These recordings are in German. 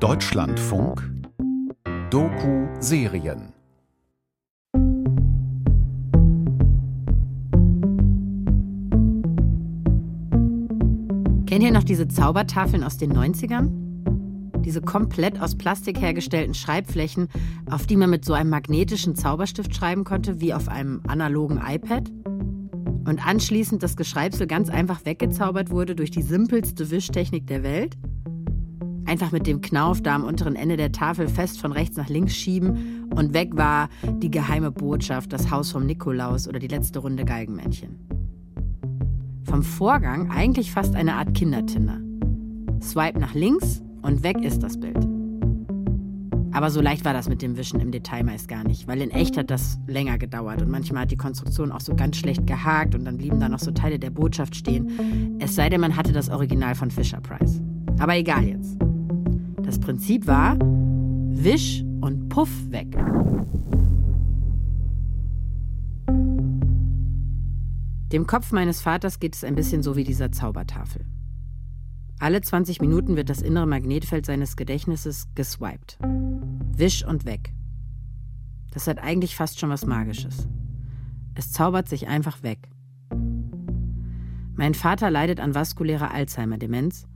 Deutschlandfunk Doku-Serien Kennt ihr noch diese Zaubertafeln aus den 90ern? Diese komplett aus Plastik hergestellten Schreibflächen, auf die man mit so einem magnetischen Zauberstift schreiben konnte, wie auf einem analogen iPad? Und anschließend das Geschreibsel ganz einfach weggezaubert wurde durch die simpelste Wischtechnik der Welt? Einfach mit dem Knauf da am unteren Ende der Tafel fest von rechts nach links schieben und weg war die geheime Botschaft, das Haus vom Nikolaus oder die letzte Runde Galgenmännchen. Vom Vorgang eigentlich fast eine Art Kindertinder. Swipe nach links und weg ist das Bild. Aber so leicht war das mit dem Wischen im Detail meist gar nicht, weil in echt hat das länger gedauert und manchmal hat die Konstruktion auch so ganz schlecht gehakt und dann blieben da noch so Teile der Botschaft stehen. Es sei denn, man hatte das Original von Fisher Price. Aber egal jetzt. Das Prinzip war, wisch und puff weg. Dem Kopf meines Vaters geht es ein bisschen so wie dieser Zaubertafel. Alle 20 Minuten wird das innere Magnetfeld seines Gedächtnisses geswiped. Wisch und weg. Das hat eigentlich fast schon was Magisches. Es zaubert sich einfach weg. Mein Vater leidet an vaskulärer Alzheimer-Demenz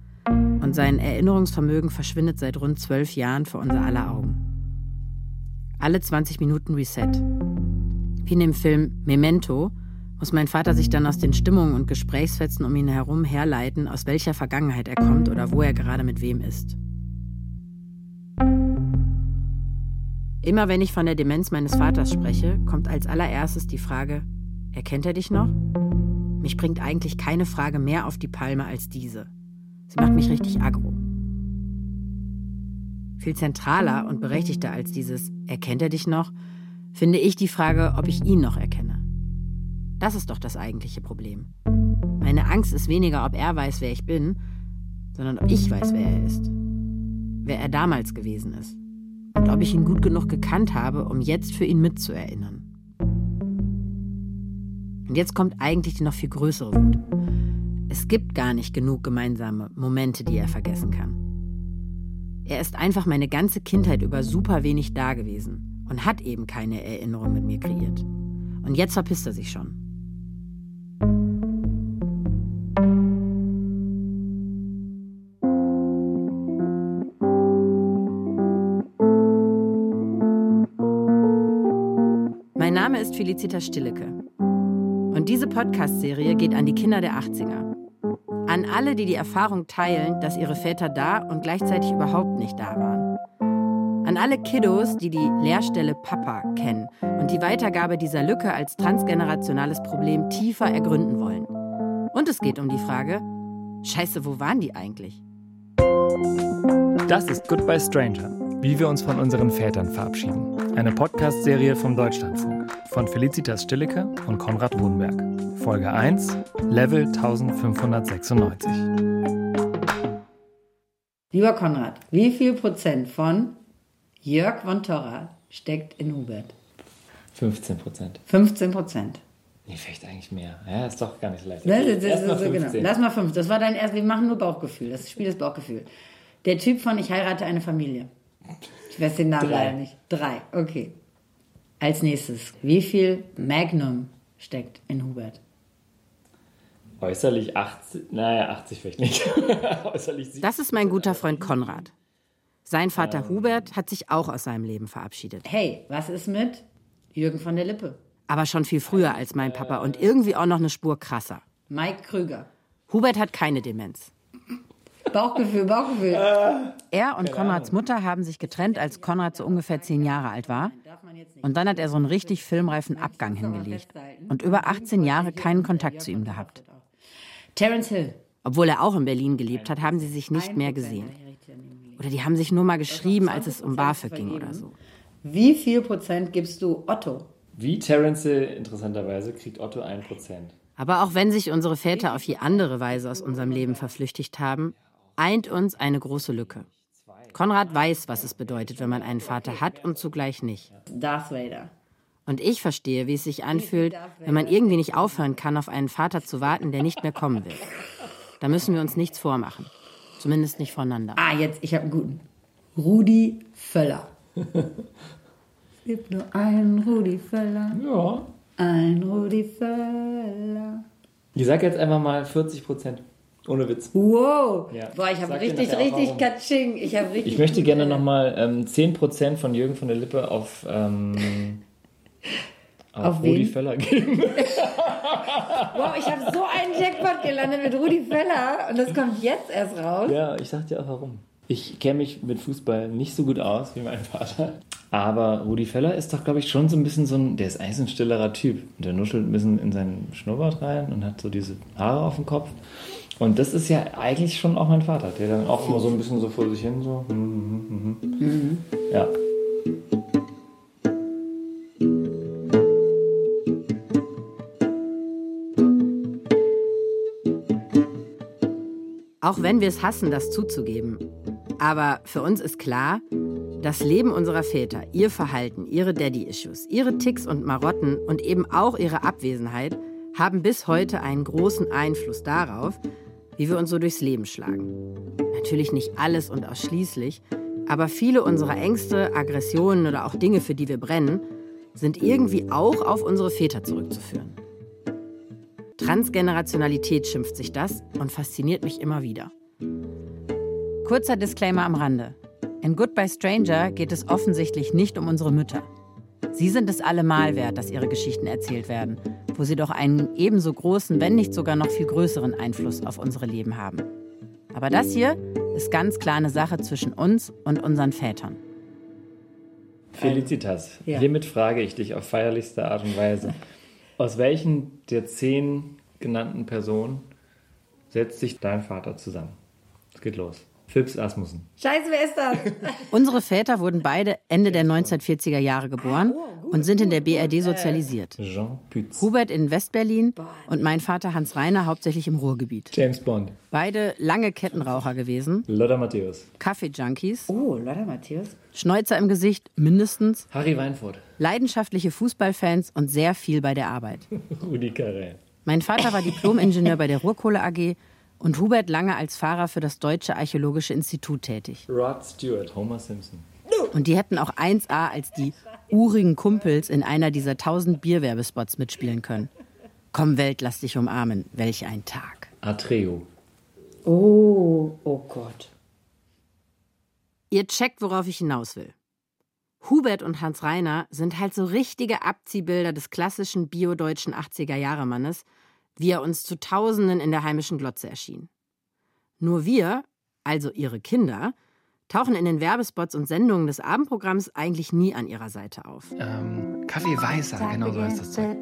und sein Erinnerungsvermögen verschwindet seit rund zwölf Jahren vor unser aller Augen. Alle 20 Minuten Reset. Wie in dem Film Memento muss mein Vater sich dann aus den Stimmungen und Gesprächsfetzen um ihn herum herleiten, aus welcher Vergangenheit er kommt oder wo er gerade mit wem ist. Immer wenn ich von der Demenz meines Vaters spreche, kommt als allererstes die Frage, erkennt er dich noch? Mich bringt eigentlich keine Frage mehr auf die Palme als diese. Sie macht mich richtig aggro. Viel zentraler und berechtigter als dieses Erkennt er dich noch, finde ich die Frage, ob ich ihn noch erkenne. Das ist doch das eigentliche Problem. Meine Angst ist weniger, ob er weiß, wer ich bin, sondern ob ich weiß, wer er ist. Wer er damals gewesen ist. Und ob ich ihn gut genug gekannt habe, um jetzt für ihn mitzuerinnern. Und jetzt kommt eigentlich die noch viel größere Wut. Es gibt gar nicht genug gemeinsame Momente, die er vergessen kann. Er ist einfach meine ganze Kindheit über super wenig da gewesen und hat eben keine Erinnerung mit mir kreiert. Und jetzt verpisst er sich schon. Mein Name ist Felicitas Stillecke. Und diese Podcast-Serie geht an die Kinder der 80er. An alle, die die Erfahrung teilen, dass ihre Väter da und gleichzeitig überhaupt nicht da waren. An alle Kiddos, die die Lehrstelle Papa kennen und die Weitergabe dieser Lücke als transgenerationales Problem tiefer ergründen wollen. Und es geht um die Frage, scheiße, wo waren die eigentlich? Das ist Goodbye Stranger, wie wir uns von unseren Vätern verabschieden. Eine Podcast-Serie vom Deutschlandfunk von Felicitas Stillecke und Konrad Hohenberg. Folge 1, Level 1596. Lieber Konrad, wie viel Prozent von Jörg von Torra steckt in Hubert? 15 Prozent. 15 Prozent. Nee, vielleicht eigentlich mehr. Ja, ist doch gar nicht so leicht. Das, das, Erst mal so, genau. 15. Lass mal fünf. Das war dein erst. Wir machen nur Bauchgefühl. Das Spiel ist Bauchgefühl. Der Typ von Ich heirate eine Familie. Ich weiß den Namen leider nicht. Drei. Okay. Als nächstes. Wie viel Magnum steckt in Hubert? Äußerlich 80, naja, 80 vielleicht nicht. Äußerlich 70. Das ist mein guter Freund Konrad. Sein Vater Hubert hat sich auch aus seinem Leben verabschiedet. Hey, was ist mit Jürgen von der Lippe? Aber schon viel früher als mein Papa und irgendwie auch noch eine Spur krasser. Mike Krüger. Hubert hat keine Demenz. Bauchgefühl, Bauchgefühl. Er und Konrads Mutter haben sich getrennt, als Konrad so ungefähr zehn Jahre alt war. Und dann hat er so einen richtig filmreifen Abgang hingelegt. Und über 18 Jahre keinen Kontakt zu ihm gehabt. Terence Hill. Obwohl er auch in Berlin gelebt hat, haben sie sich nicht mehr gesehen. Oder die haben sich nur mal geschrieben, als es um BAföG ging oder so. Wie viel Prozent gibst du Otto? Wie Terence Hill, interessanterweise, kriegt Otto 1%. Aber auch wenn sich unsere Väter auf je andere Weise aus unserem Leben verflüchtigt haben, eint uns eine große Lücke. Konrad weiß, was es bedeutet, wenn man einen Vater hat und zugleich nicht. Darth Vader. Und ich verstehe, wie es sich anfühlt, wenn man irgendwie nicht aufhören kann, auf einen Vater zu warten, der nicht mehr kommen will. Da müssen wir uns nichts vormachen. Zumindest nicht voneinander. Ah, jetzt, ich habe einen guten. Rudi Völler. es gibt nur einen Rudi Völler. Ja. Ein Rudi Völler. Ich sag jetzt einfach mal 40 Prozent. Ohne Witz. Wow. Ja. Boah, ich habe richtig, richtig. Katsching. Ich habe richtig. Ich möchte gerne nochmal ähm, 10% von Jürgen von der Lippe auf, ähm, auf, Auf Rudi wen? Völler geben. Wow, ich habe so einen Jackpot gelandet mit Rudi Völler und das kommt jetzt erst raus. Ja, ich sag dir auch warum. Ich kenne mich mit Fußball nicht so gut aus wie mein Vater. Aber Rudi Völler ist doch, glaube ich, schon so ein bisschen so ein, der ist eigentlich so ein stillerer Typ. Der nuschelt ein bisschen in seinen Schnurrbart rein und hat so diese Haare auf dem Kopf. Und das ist ja eigentlich schon auch mein Vater, der dann auch immer so ein bisschen so vor sich hin so. hm, hm, hm, hm. Ja. Auch wenn wir es hassen, das zuzugeben. Aber für uns ist klar, das Leben unserer Väter, ihr Verhalten, ihre Daddy-Issues, ihre Ticks und Marotten und eben auch ihre Abwesenheit haben bis heute einen großen Einfluss darauf, wie wir uns so durchs Leben schlagen. Natürlich nicht alles und ausschließlich, aber viele unserer Ängste, Aggressionen oder auch Dinge, für die wir brennen, sind irgendwie auch auf unsere Väter zurückzuführen. Transgenerationalität schimpft sich das und fasziniert mich immer wieder. Kurzer Disclaimer am Rande. In Goodbye Stranger geht es offensichtlich nicht um unsere Mütter. Sie sind es allemal wert, dass ihre Geschichten erzählt werden, wo sie doch einen ebenso großen, wenn nicht sogar noch viel größeren Einfluss auf unsere Leben haben. Aber das hier ist ganz klar eine Sache zwischen uns und unseren Vätern. Felicitas, Ja. hiermit frage ich dich auf feierlichste Art und Weise. Aus welchen der zehn genannten Personen setzt sich dein Vater zusammen? Es geht los. Phipps Asmussen. Scheiße, wer ist das? Unsere Väter wurden beide Ende der 1940er Jahre geboren und sind in der BRD sozialisiert. Jean Pütz. Hubert in Westberlin und mein Vater Hans Reiner hauptsächlich im Ruhrgebiet. James Bond. Beide lange Kettenraucher gewesen, Lothar Matthäus. Kaffee-Junkies, Oh, Lotta Matthias. Schnäuzer im Gesicht mindestens, Harry Weinfurt. leidenschaftliche Fußballfans und sehr viel bei der Arbeit. Rudi Carré. Mein Vater war Diplom-Ingenieur bei der Ruhrkohle AG und Hubert lange als Fahrer für das Deutsche Archäologische Institut tätig. Rod Stewart. Homer Simpson. Und die hätten auch 1A als die urigen Kumpels in einer dieser 1000 Bierwerbespots mitspielen können. Komm, Welt, lass dich umarmen. Welch ein Tag. Atreo. Oh, oh Gott. Ihr checkt, worauf ich hinaus will. Hubert und Hans Reiner sind halt so richtige Abziehbilder des klassischen biodeutschen 80er-Jahre-Mannes, wie er uns zu Tausenden in der heimischen Glotze erschien. Nur wir, also ihre Kinder, tauchen in den Werbespots und Sendungen des Abendprogramms eigentlich nie an ihrer Seite auf. Ähm, Kaffee Weißer, genau so heißt das Zeug.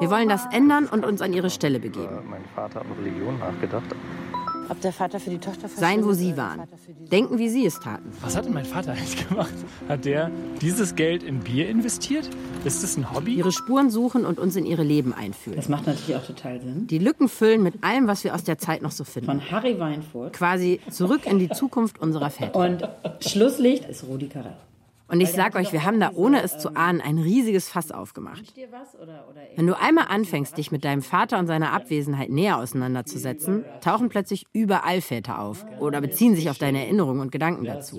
Wir wollen das ändern und uns an ihre Stelle begeben. Mein Vater hat an Religion nachgedacht. Ob der Vater für die Tochter Sein, wo sie waren. Denken, wie sie es taten. Was hat denn mein Vater eigentlich gemacht? Hat der dieses Geld in Bier investiert? Ist das ein Hobby? Ihre Spuren suchen und uns in ihre Leben einfühlen. Das macht natürlich auch total Sinn. Die Lücken füllen mit allem, was wir aus der Zeit noch so finden. Von Harry Weinfurt. Quasi zurück in die Zukunft unserer Väter. Und Schlusslicht ist Rudi Carré. Und ich sag euch, wir haben da, ohne es zu ahnen, ein riesiges Fass aufgemacht. Wenn du einmal anfängst, dich mit deinem Vater und seiner Abwesenheit näher auseinanderzusetzen, tauchen plötzlich überall Väter auf oder beziehen sich auf deine Erinnerungen und Gedanken dazu.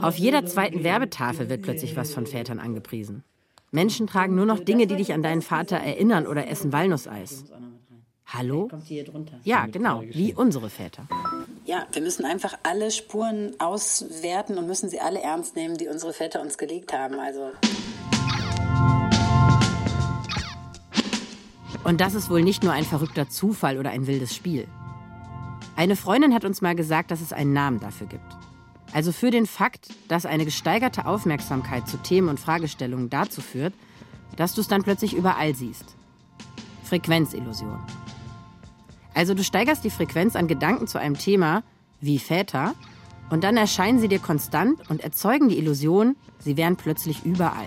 Auf jeder zweiten Werbetafel wird plötzlich was von Vätern angepriesen. Menschen tragen nur noch Dinge, die dich an deinen Vater erinnern oder essen Walnusseis. Hallo? Kommt hier drunter. Ja, genau, wie unsere Väter. Ja, wir müssen einfach alle Spuren auswerten und müssen sie alle ernst nehmen, die unsere Väter uns gelegt haben. Also Und das ist wohl nicht nur ein verrückter Zufall oder ein wildes Spiel. Eine Freundin hat uns mal gesagt, dass es einen Namen dafür gibt. Also für den Fakt, dass eine gesteigerte Aufmerksamkeit zu Themen und Fragestellungen dazu führt, dass du es dann plötzlich überall siehst. Frequenzillusion. Also du steigerst die Frequenz an Gedanken zu einem Thema wie Väter und dann erscheinen sie dir konstant und erzeugen die Illusion, sie wären plötzlich überall.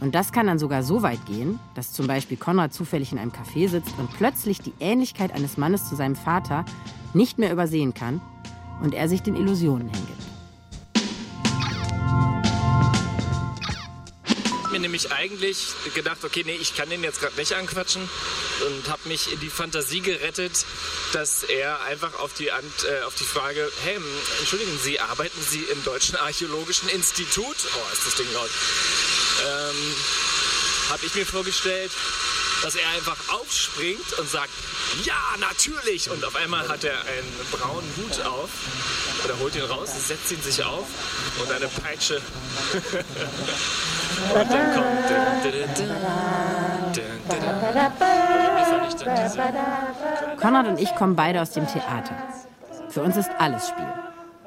Und das kann dann sogar so weit gehen, dass zum Beispiel Konrad zufällig in einem Café sitzt und plötzlich die Ähnlichkeit eines Mannes zu seinem Vater nicht mehr übersehen kann und er sich den Illusionen hingibt. Mir nämlich eigentlich gedacht, okay, nee, ich kann den jetzt gerade nicht anquatschen. und habe mich in die Fantasie gerettet, dass er einfach auf die, Ant, äh, auf die Frage, hey, entschuldigen Sie, arbeiten Sie im Deutschen Archäologischen Institut? Oh, ist das Ding laut. Ähm, habe ich mir vorgestellt, dass er einfach aufspringt und sagt, ja, natürlich. Und auf einmal hat er einen braunen Hut auf oder holt ihn raus, setzt ihn sich auf und eine Peitsche. und dann kommt. Konrad und ich kommen beide aus dem Theater. Für uns ist alles Spiel.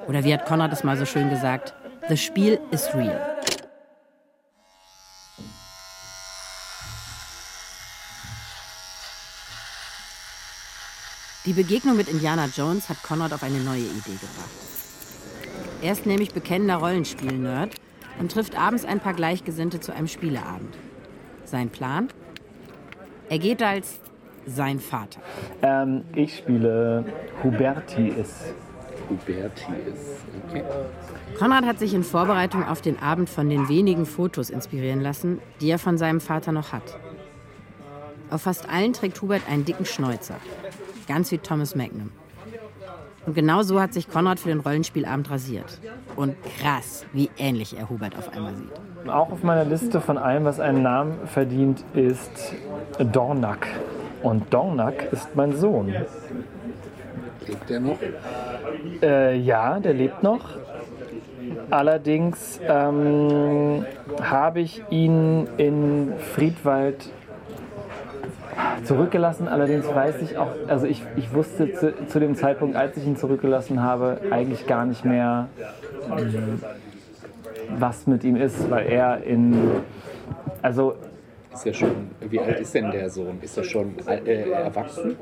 Oder wie hat Konrad es mal so schön gesagt, the Spiel is real. Die Begegnung mit Indiana Jones hat Conrad auf eine neue Idee gebracht. Er ist nämlich bekennender Rollenspiel-Nerd und trifft abends ein paar Gleichgesinnte zu einem Spieleabend. Sein Plan? Er geht als sein Vater. Ähm, ich spiele Hubertius. Hubertius, okay. Konrad hat sich in Vorbereitung auf den Abend von den wenigen Fotos inspirieren lassen, die er von seinem Vater noch hat. Auf fast allen trägt Hubert einen dicken Schnäuzer. Ganz wie Thomas Magnum. Und genau so hat sich Konrad für den Rollenspielabend rasiert. Und krass, wie ähnlich er Hubert auf einmal sieht. Auch auf meiner Liste von allem, was einen Namen verdient, ist Dornak. Und Dornak ist mein Sohn. Lebt der noch? Äh, ja, der lebt noch. Allerdings ähm, habe ich ihn in Friedwald zurückgelassen. Allerdings weiß ich auch, also ich, ich wusste zu, zu dem Zeitpunkt, als ich ihn zurückgelassen habe, eigentlich gar nicht mehr, ähm, was mit ihm ist, weil er in, also Ist ja schon, wie alt ist denn der Sohn? Ist er schon äh, erwachsen?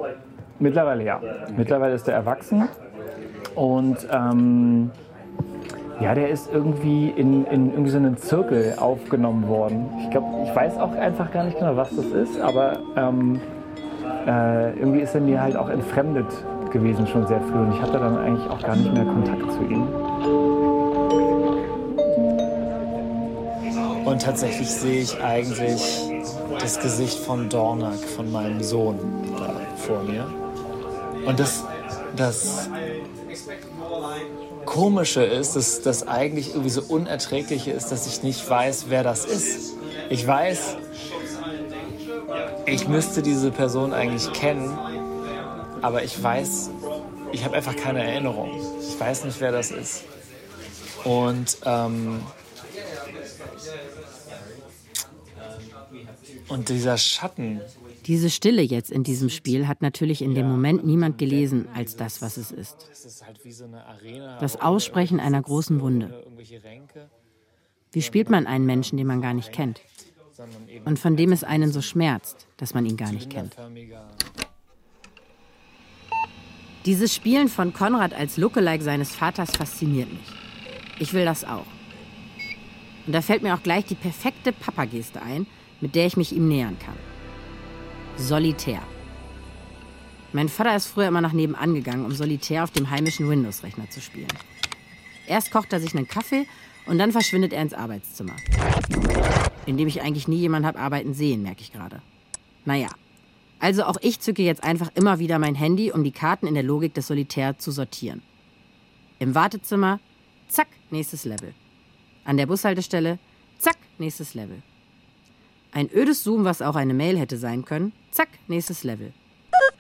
Mittlerweile ja. Mittlerweile ist er erwachsen und ähm, ja, der ist irgendwie in, in irgendwie so einen Zirkel aufgenommen worden. Ich glaube, ich weiß auch einfach gar nicht genau, was das ist, aber ähm, äh, irgendwie ist er mir halt auch entfremdet gewesen schon sehr früh und ich hatte dann eigentlich auch gar nicht mehr Kontakt zu ihm. Und tatsächlich sehe ich eigentlich das Gesicht von Dornak, von meinem Sohn, da vor mir. Und das, das Komische ist, dass das eigentlich irgendwie so Unerträgliche ist, dass ich nicht weiß, wer das ist. Ich weiß, ich müsste diese Person eigentlich kennen, aber ich weiß, ich habe einfach keine Erinnerung. Ich weiß nicht, wer das ist. Und ähm, Und dieser Schatten, Diese Stille jetzt in diesem Spiel hat natürlich in dem Moment niemand gelesen als das, was es ist. das halt. Das Aussprechen einer großen Wunde. Wie spielt man einen Menschen, den man gar nicht kennt? Und von dem es einen so schmerzt, dass man ihn gar nicht kennt. Dieses Spielen von Konrad als Lookalike seines Vaters fasziniert mich. Ich will das auch. Und da fällt mir auch gleich die perfekte Papa-Geste ein, mit der ich mich ihm nähern kann. Solitär. Mein Vater ist früher immer nach nebenan gegangen, um Solitär auf dem heimischen Windows-Rechner zu spielen. Erst kocht er sich einen Kaffee und dann verschwindet er ins Arbeitszimmer. In dem ich eigentlich nie jemanden habe arbeiten sehen, merke ich gerade. Naja, also auch ich zücke jetzt einfach immer wieder mein Handy, um die Karten in der Logik des Solitär zu sortieren. Im Wartezimmer, zack, nächstes Level. An der Bushaltestelle, zack, nächstes Level. Ein ödes Zoom, was auch eine Mail hätte sein können, zack, nächstes Level.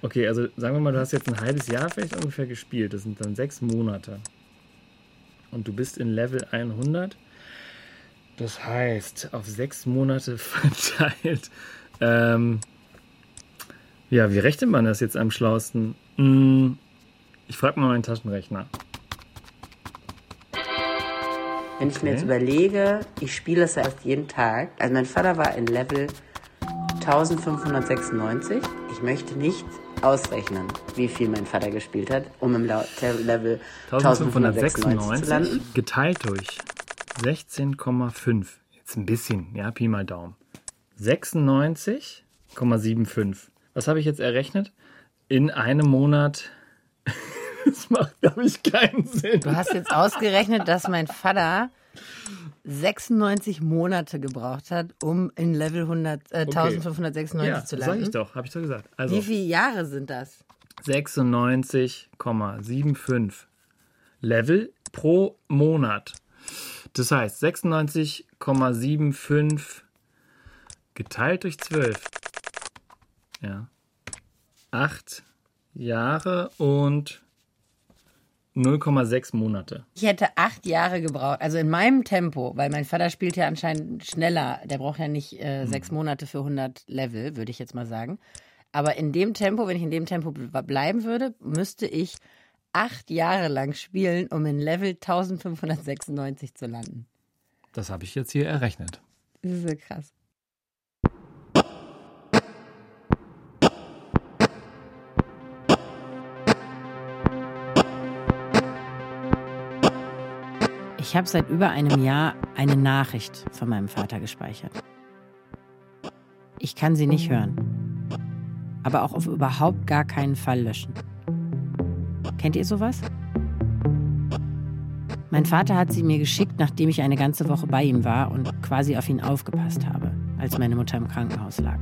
Okay, also sagen wir mal, du hast jetzt ein halbes Jahr vielleicht ungefähr gespielt. Das sind dann sechs Monate. Und du bist in Level 100. Das heißt, auf sechs Monate verteilt. Ähm, ja, wie rechnet man das jetzt am schlausten? Hm, ich frage mal meinen Taschenrechner. Wenn ich mir jetzt überlege, ich spiele das ja erst jeden Tag. Also mein Vater war in Level 1596. Ich möchte nicht ausrechnen, wie viel mein Vater gespielt hat, um im Level 1596 zu landen. 1596 geteilt durch 16,5. Jetzt ein bisschen, ja, Pi mal Daumen. 96,75. Was habe ich jetzt errechnet? In einem Monat. Das macht, glaube ich, keinen Sinn. Du hast jetzt ausgerechnet, dass mein Vater 96 Monate gebraucht hat, um in Level 100, äh, 1596 ja, zu sag landen. ich doch, habe ich doch gesagt. Also Wie viele Jahre sind das? 96,75 Level pro Monat. Das heißt 96,75 geteilt durch 12. Ja. 8 Jahre und 0,6 Monate. Ich hätte acht Jahre gebraucht, also in meinem Tempo, weil mein Vater spielt ja anscheinend schneller. Der braucht ja nicht äh, Hm. sechs Monate für 100 Level, würde ich jetzt mal sagen. Aber in dem Tempo, wenn ich in dem Tempo ble- bleiben würde, müsste ich acht Jahre lang spielen, um in Level 1596 zu landen. Das habe ich jetzt hier errechnet. Das ist so krass. Ich habe seit über einem Jahr eine Nachricht von meinem Vater gespeichert. Ich kann sie nicht hören, aber auch auf überhaupt gar keinen Fall löschen. Kennt ihr sowas? Mein Vater hat sie mir geschickt, nachdem ich eine ganze Woche bei ihm war und quasi auf ihn aufgepasst habe, als meine Mutter im Krankenhaus lag.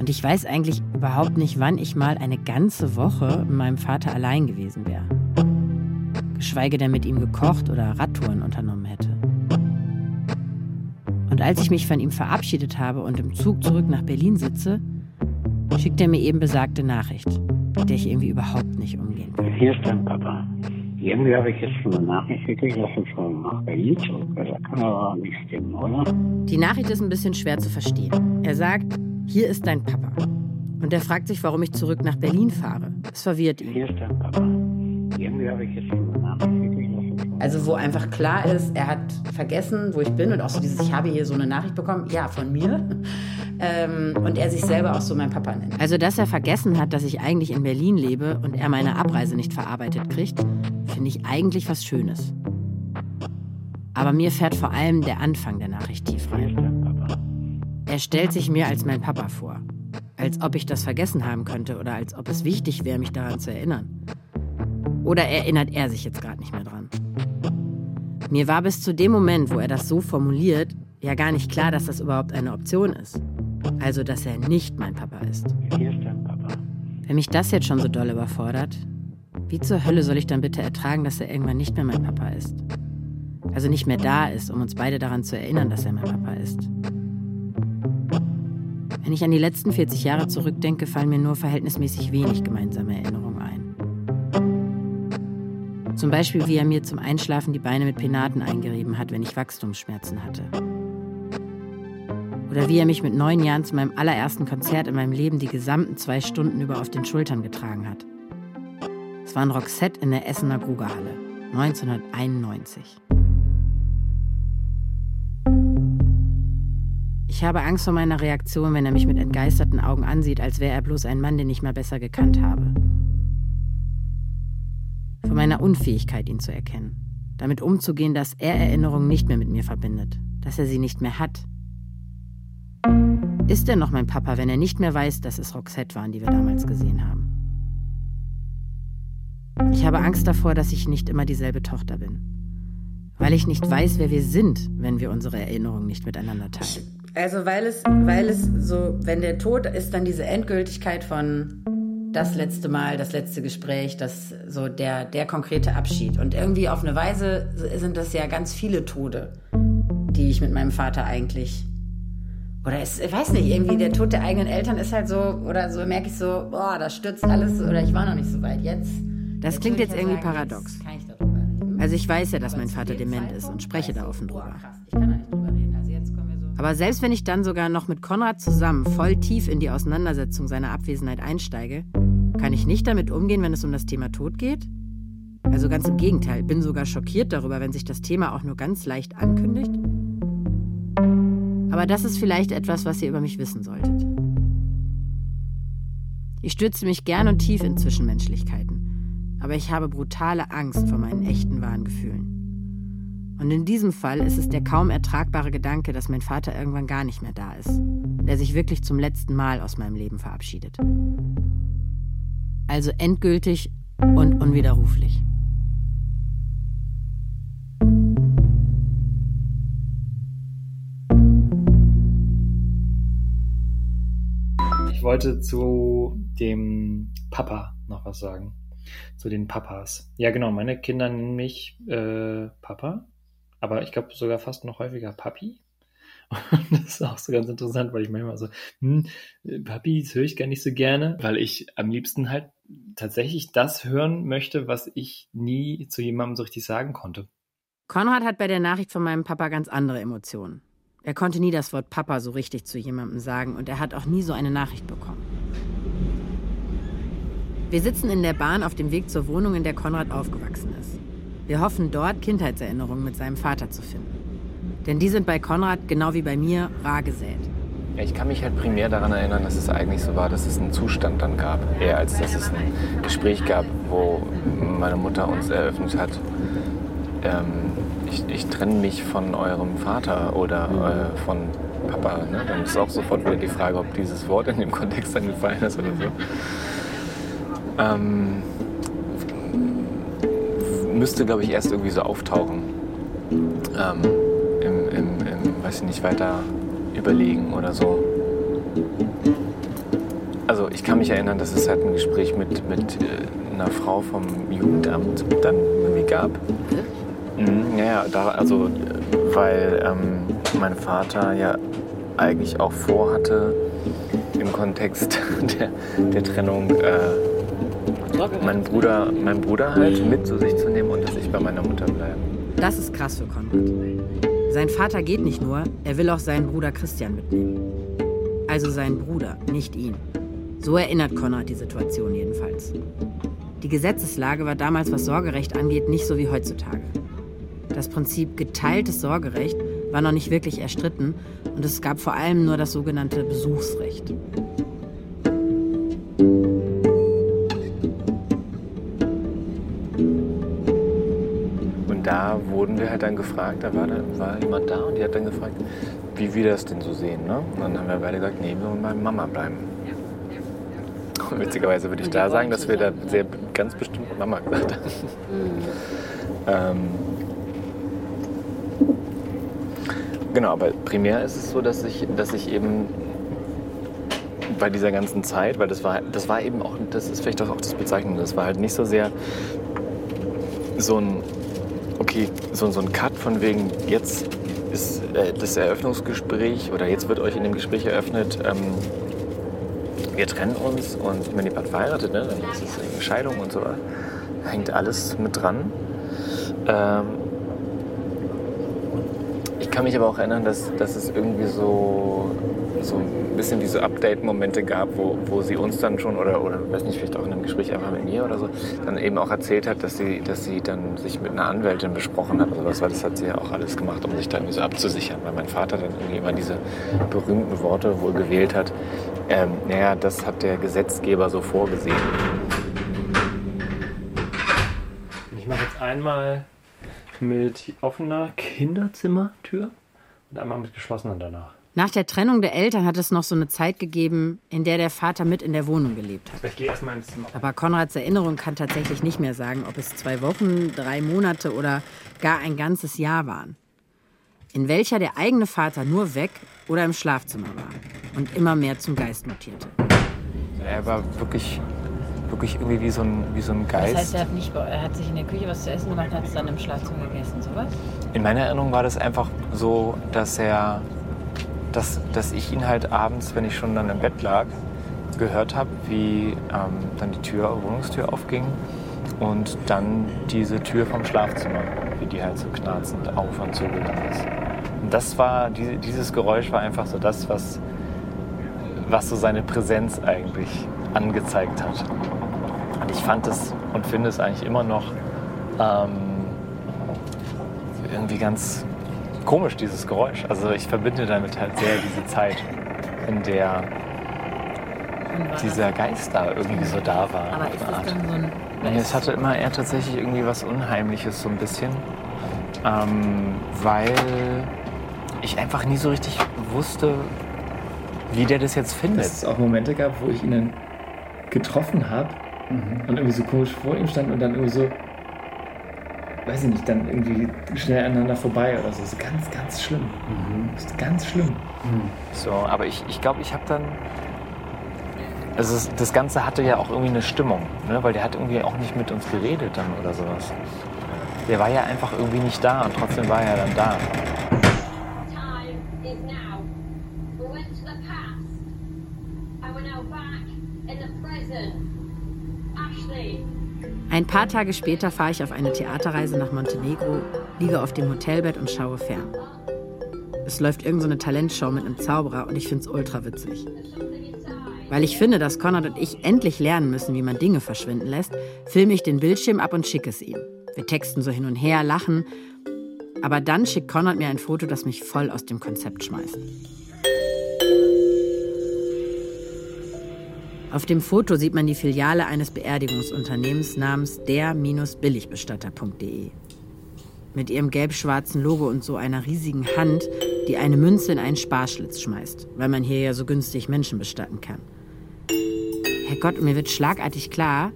Und ich weiß eigentlich überhaupt nicht, wann ich mal eine ganze Woche mit meinem Vater allein gewesen wäre. Geschweige denn mit ihm gekocht oder Radtouren unternommen hätte. Und als ich mich von ihm verabschiedet habe und im Zug zurück nach Berlin sitze, schickt er mir eben besagte Nachricht, mit der ich irgendwie überhaupt nicht umgehen kann. Hier ist dein Papa. Irgendwie habe ich jetzt schon eine Nachricht gekriegt, dass du schon nach Berlin zurück bist. Das kann aber nicht stimmen, oder? Die Nachricht ist ein bisschen schwer zu verstehen. Er sagt, hier ist dein Papa. Und er fragt sich, warum ich zurück nach Berlin fahre. Es verwirrt ihn. Hier ist dein Papa. Irgendwie habe ich jetzt schon schon Also wo einfach klar ist, er hat vergessen, wo ich bin und auch so dieses, ich habe hier so eine Nachricht bekommen, ja, von mir. Ähm, und er sich selber auch so mein Papa nennt. Also, dass er vergessen hat, dass ich eigentlich in Berlin lebe und er meine Abreise nicht verarbeitet kriegt, finde ich eigentlich was Schönes. Aber mir fährt vor allem der Anfang der Nachricht tief rein. Er stellt sich mir als mein Papa vor. Als ob ich das vergessen haben könnte oder als ob es wichtig wäre, mich daran zu erinnern. Oder erinnert er sich jetzt gerade nicht mehr dran? Mir war bis zu dem Moment, wo er das so formuliert, ja gar nicht klar, dass das überhaupt eine Option ist. Also, dass er nicht mein Papa ist. Hier ist dein Papa. Wenn mich das jetzt schon so doll überfordert, wie zur Hölle soll ich dann bitte ertragen, dass er irgendwann nicht mehr mein Papa ist? Also nicht mehr da ist, um uns beide daran zu erinnern, dass er mein Papa ist. Wenn ich an die letzten 40 Jahre zurückdenke, fallen mir nur verhältnismäßig wenig gemeinsame Erinnerungen. Zum Beispiel, wie er mir zum Einschlafen die Beine mit Penaten eingerieben hat, wenn ich Wachstumsschmerzen hatte. Oder wie er mich mit neun Jahren zu meinem allerersten Konzert in meinem Leben die gesamten zwei Stunden über auf den Schultern getragen hat. Es war ein Roxette in der Essener Grugerhalle, 1991. Ich habe Angst vor meiner Reaktion, wenn er mich mit entgeisterten Augen ansieht, als wäre er bloß ein Mann, den ich mal besser gekannt habe. Vor meiner Unfähigkeit, ihn zu erkennen. Damit umzugehen, dass er Erinnerungen nicht mehr mit mir verbindet, dass er sie nicht mehr hat. Ist er noch mein Papa, wenn er nicht mehr weiß, dass es Roxette waren, die wir damals gesehen haben? Ich habe Angst davor, dass ich nicht immer dieselbe Tochter bin. Weil ich nicht weiß, wer wir sind, wenn wir unsere Erinnerungen nicht miteinander teilen. Also weil es, weil es so, wenn der Tod ist, dann diese Endgültigkeit von das letzte Mal, das letzte Gespräch, das so der, der konkrete Abschied. Und irgendwie auf eine Weise sind das ja ganz viele Tode, die ich mit meinem Vater eigentlich. Oder es, ich weiß nicht, irgendwie der Tod der eigenen Eltern ist halt so, oder so merke ich so, boah, da stürzt alles, oder ich war noch nicht so weit. Jetzt. Das klingt würde ich jetzt irgendwie sagen, paradox. Jetzt kann ich darüber reden. Also ich weiß ja, dass Aber mein Vater dem dement ist Zeitpunkt und spreche da offen boah, drüber. krass, ich kann da nicht drüber reden. Also jetzt kommen wir so. Aber selbst wenn ich dann sogar noch mit Konrad zusammen voll tief in die Auseinandersetzung seiner Abwesenheit einsteige, kann ich nicht damit umgehen, wenn es um das Thema Tod geht? Also ganz im Gegenteil, bin sogar schockiert darüber, wenn sich das Thema auch nur ganz leicht ankündigt. Aber das ist vielleicht etwas, was ihr über mich wissen solltet. Ich stürze mich gern und tief in Zwischenmenschlichkeiten, aber ich habe brutale Angst vor meinen echten wahren Gefühlen. Und in diesem Fall ist es der kaum ertragbare Gedanke, dass mein Vater irgendwann gar nicht mehr da ist und er sich wirklich zum letzten Mal aus meinem Leben verabschiedet also endgültig und unwiderruflich. Ich wollte zu dem Papa noch was sagen. Zu den Papas. Ja, genau, meine Kinder nennen mich äh, Papa, aber ich glaube sogar fast noch häufiger Papi. Und das ist auch so ganz interessant, weil ich manchmal so, hm, äh, Papi, das höre ich gar nicht so gerne, weil ich am liebsten halt tatsächlich das hören möchte, was ich nie zu jemandem so richtig sagen konnte. Konrad hat bei der Nachricht von meinem Papa ganz andere Emotionen. Er konnte nie das Wort Papa so richtig zu jemandem sagen und er hat auch nie so eine Nachricht bekommen. Wir sitzen in der Bahn auf dem Weg zur Wohnung, in der Konrad aufgewachsen ist. Wir hoffen dort Kindheitserinnerungen mit seinem Vater zu finden. Denn die sind bei Konrad, genau wie bei mir, rar gesät. Ich kann mich halt primär daran erinnern, dass es eigentlich so war, dass es einen Zustand dann gab, eher als dass es ein Gespräch gab, wo meine Mutter uns eröffnet hat, ähm, ich, ich trenne mich von eurem Vater oder äh, von Papa. Ne? Dann ist auch sofort wieder die Frage, ob dieses Wort in dem Kontext dann gefallen ist oder so. Ähm, müsste, glaube ich, erst irgendwie so auftauchen. Ähm, im, im, im, weiß ich nicht, weiter überlegen oder so. Also ich kann mich erinnern, dass es halt ein Gespräch mit, mit äh, einer Frau vom Jugendamt dann irgendwie gab. Mhm, ja, ja, da, also weil ähm, mein Vater ja eigentlich auch vorhatte, im Kontext der, der Trennung äh, meinen, Bruder, meinen Bruder halt mit zu sich zu nehmen und dass ich bei meiner Mutter bleibe. Das ist krass für Konrad. Sein Vater geht nicht nur, er will auch seinen Bruder Christian mitnehmen. Also seinen Bruder, nicht ihn. So erinnert Konrad die Situation jedenfalls. Die Gesetzeslage war damals, was Sorgerecht angeht, nicht so wie heutzutage. Das Prinzip geteiltes Sorgerecht war noch nicht wirklich erstritten und es gab vor allem nur das sogenannte Besuchsrecht. Halt dann gefragt, da war, da war jemand da und die hat dann gefragt, wie wir das denn so sehen. Ne? Und dann haben wir beide gesagt, nee, wir wollen bei Mama bleiben. Und witzigerweise würde ich da sagen, dass wir da sehr ganz bestimmt Mama gesagt haben. ähm, Genau, aber primär ist es so, dass ich, dass ich eben bei dieser ganzen Zeit, weil das war, das war eben auch, das ist vielleicht auch das Bezeichnende, das war halt nicht so sehr so ein, okay, so, so ein Cut von wegen, jetzt ist äh, das Eröffnungsgespräch oder jetzt wird euch in dem Gespräch eröffnet, ähm, wir trennen uns und meine, ihr wart verheiratet, ne? dann ist es eine Scheidung und so, hängt alles mit dran. Ähm, kann mich aber auch erinnern, dass, dass es irgendwie so, so ein bisschen diese Update-Momente gab, wo, wo sie uns dann schon, oder, oder weiß nicht, vielleicht auch in einem Gespräch einfach mit mir oder so, dann eben auch erzählt hat, dass sie, dass sie dann sich mit einer Anwältin besprochen hat oder sowas, weil das hat sie ja auch alles gemacht, um sich dann irgendwie so abzusichern, weil mein Vater dann irgendwie immer diese berühmten Worte wohl gewählt hat. Ähm, naja, das hat der Gesetzgeber so vorgesehen. Ich mache jetzt einmal mit offener Kinderzimmertür und einmal mit geschlossener danach. Nach der Trennung der Eltern hat es noch so eine Zeit gegeben, in der der Vater mit in der Wohnung gelebt hat. Ich gehe erstmal ins Zimmer. Aber Konrads Erinnerung kann tatsächlich nicht mehr sagen, ob es zwei Wochen, drei Monate oder gar ein ganzes Jahr waren. In welcher der eigene Vater nur weg oder im Schlafzimmer war und immer mehr zum Geist mutierte. Er war wirklich, wirklich irgendwie wie so ein, wie so ein Geist. Das heißt, er hat, nicht, er hat sich in der Küche was zu essen gemacht hat es dann im Schlafzimmer gegessen, sowas? In meiner Erinnerung war das einfach so, dass er, dass, dass ich ihn halt abends, wenn ich schon dann im Bett lag, gehört habe, wie ähm, dann die Tür, Wohnungstür aufging und dann diese Tür vom Schlafzimmer, wie die halt so knarzend auf und zu gegangen ist. Und das war, die, dieses Geräusch war einfach so das, was, was so seine Präsenz eigentlich angezeigt hat. Und ich fand es und finde es eigentlich immer noch ähm, irgendwie ganz komisch, dieses Geräusch. Also ich verbinde damit halt sehr diese Zeit, in der dieser Geist da irgendwie so da war. Aber ist das dann so ein. Es hatte immer eher tatsächlich irgendwie was Unheimliches, so ein bisschen. Ähm, weil ich einfach nie so richtig wusste, wie der das jetzt findet. Dass es auch Momente gab, wo ich ihn dann getroffen habe und irgendwie so komisch vor ihm stand und dann irgendwie so, weiß ich nicht, dann irgendwie schnell aneinander vorbei oder so. so ganz, ganz schlimm. Das ist ganz schlimm. So, aber ich glaube, ich, glaub, ich habe dann Also das Ganze hatte ja auch irgendwie eine Stimmung, ne? weil der hat irgendwie auch nicht mit uns geredet dann oder sowas. Der war ja einfach irgendwie nicht da und trotzdem war er dann da. Ein paar Tage später fahre ich auf eine Theaterreise nach Montenegro, liege auf dem Hotelbett und schaue fern. Es läuft irgendeine so Talentshow mit einem Zauberer und ich finde es ultra witzig. Weil ich finde, dass Konrad und ich endlich lernen müssen, wie man Dinge verschwinden lässt, filme ich den Bildschirm ab und schicke es ihm. Wir texten so hin und her, lachen. Aber dann schickt Konrad mir ein Foto, das mich voll aus dem Konzept schmeißt. Auf dem Foto sieht man die Filiale eines Beerdigungsunternehmens namens der-billigbestatter.de. Mit ihrem gelb-schwarzen Logo und so einer riesigen Hand, die eine Münze in einen Sparschlitz schmeißt, weil man hier ja so günstig Menschen bestatten kann. Herrgott, mir wird schlagartig klar,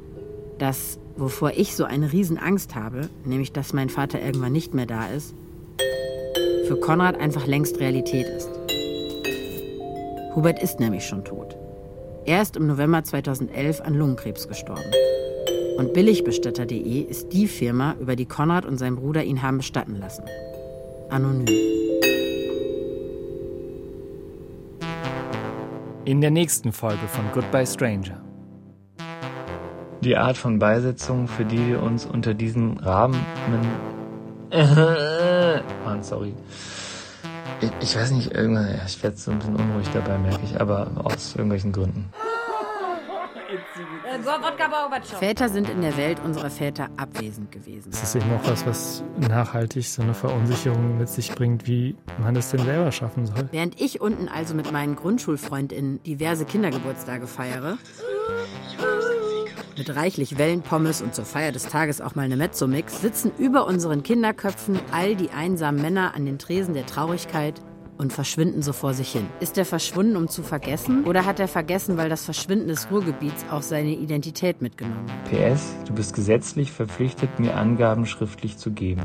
dass, wovor ich so eine Riesenangst habe, nämlich dass mein Vater irgendwann nicht mehr da ist, für Konrad einfach längst Realität ist. Hubert ist nämlich schon tot. Er ist im November 2011 an Lungenkrebs gestorben. Und Billigbestatter.de ist die Firma, über die Konrad und sein Bruder ihn haben bestatten lassen. Anonym. In der nächsten Folge von Goodbye Stranger. Die Art von Beisetzung, für die wir uns unter diesen Rahmen. Mann, sorry. Ich, ich weiß nicht, irgendwann, ja, ich werde so ein bisschen unruhig dabei, merke ich, aber aus irgendwelchen Gründen. Väter sind in der Welt unserer Väter abwesend gewesen. Das ist eben auch was, was nachhaltig so eine Verunsicherung mit sich bringt, wie man es denn selber schaffen soll. Während ich unten also mit meinen GrundschulfreundInnen diverse Kindergeburtstage feiere, mit reichlich Wellenpommes und zur Feier des Tages auch mal eine Mezzo-Mix, sitzen über unseren Kinderköpfen all die einsamen Männer an den Tresen der Traurigkeit und verschwinden so vor sich hin. Ist er verschwunden, um zu vergessen? Oder hat er vergessen, weil das Verschwinden des Ruhrgebiets auch seine Identität mitgenommen hat? PS, du bist gesetzlich verpflichtet, mir Angaben schriftlich zu geben.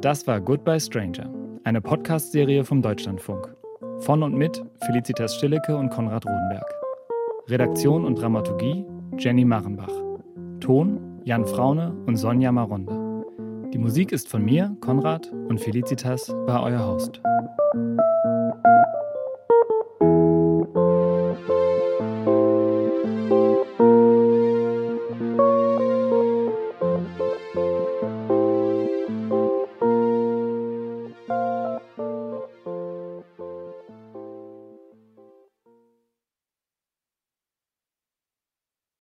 Das war Goodbye Stranger, eine Podcast-Serie vom Deutschlandfunk. Von und mit Felicitas Stillecke und Konrad Rodenberg. Redaktion und Dramaturgie Jenny Marenbach. Ton Jan Fraune und Sonja Maronde. Die Musik ist von mir, Konrad, und Felicitas war euer Host.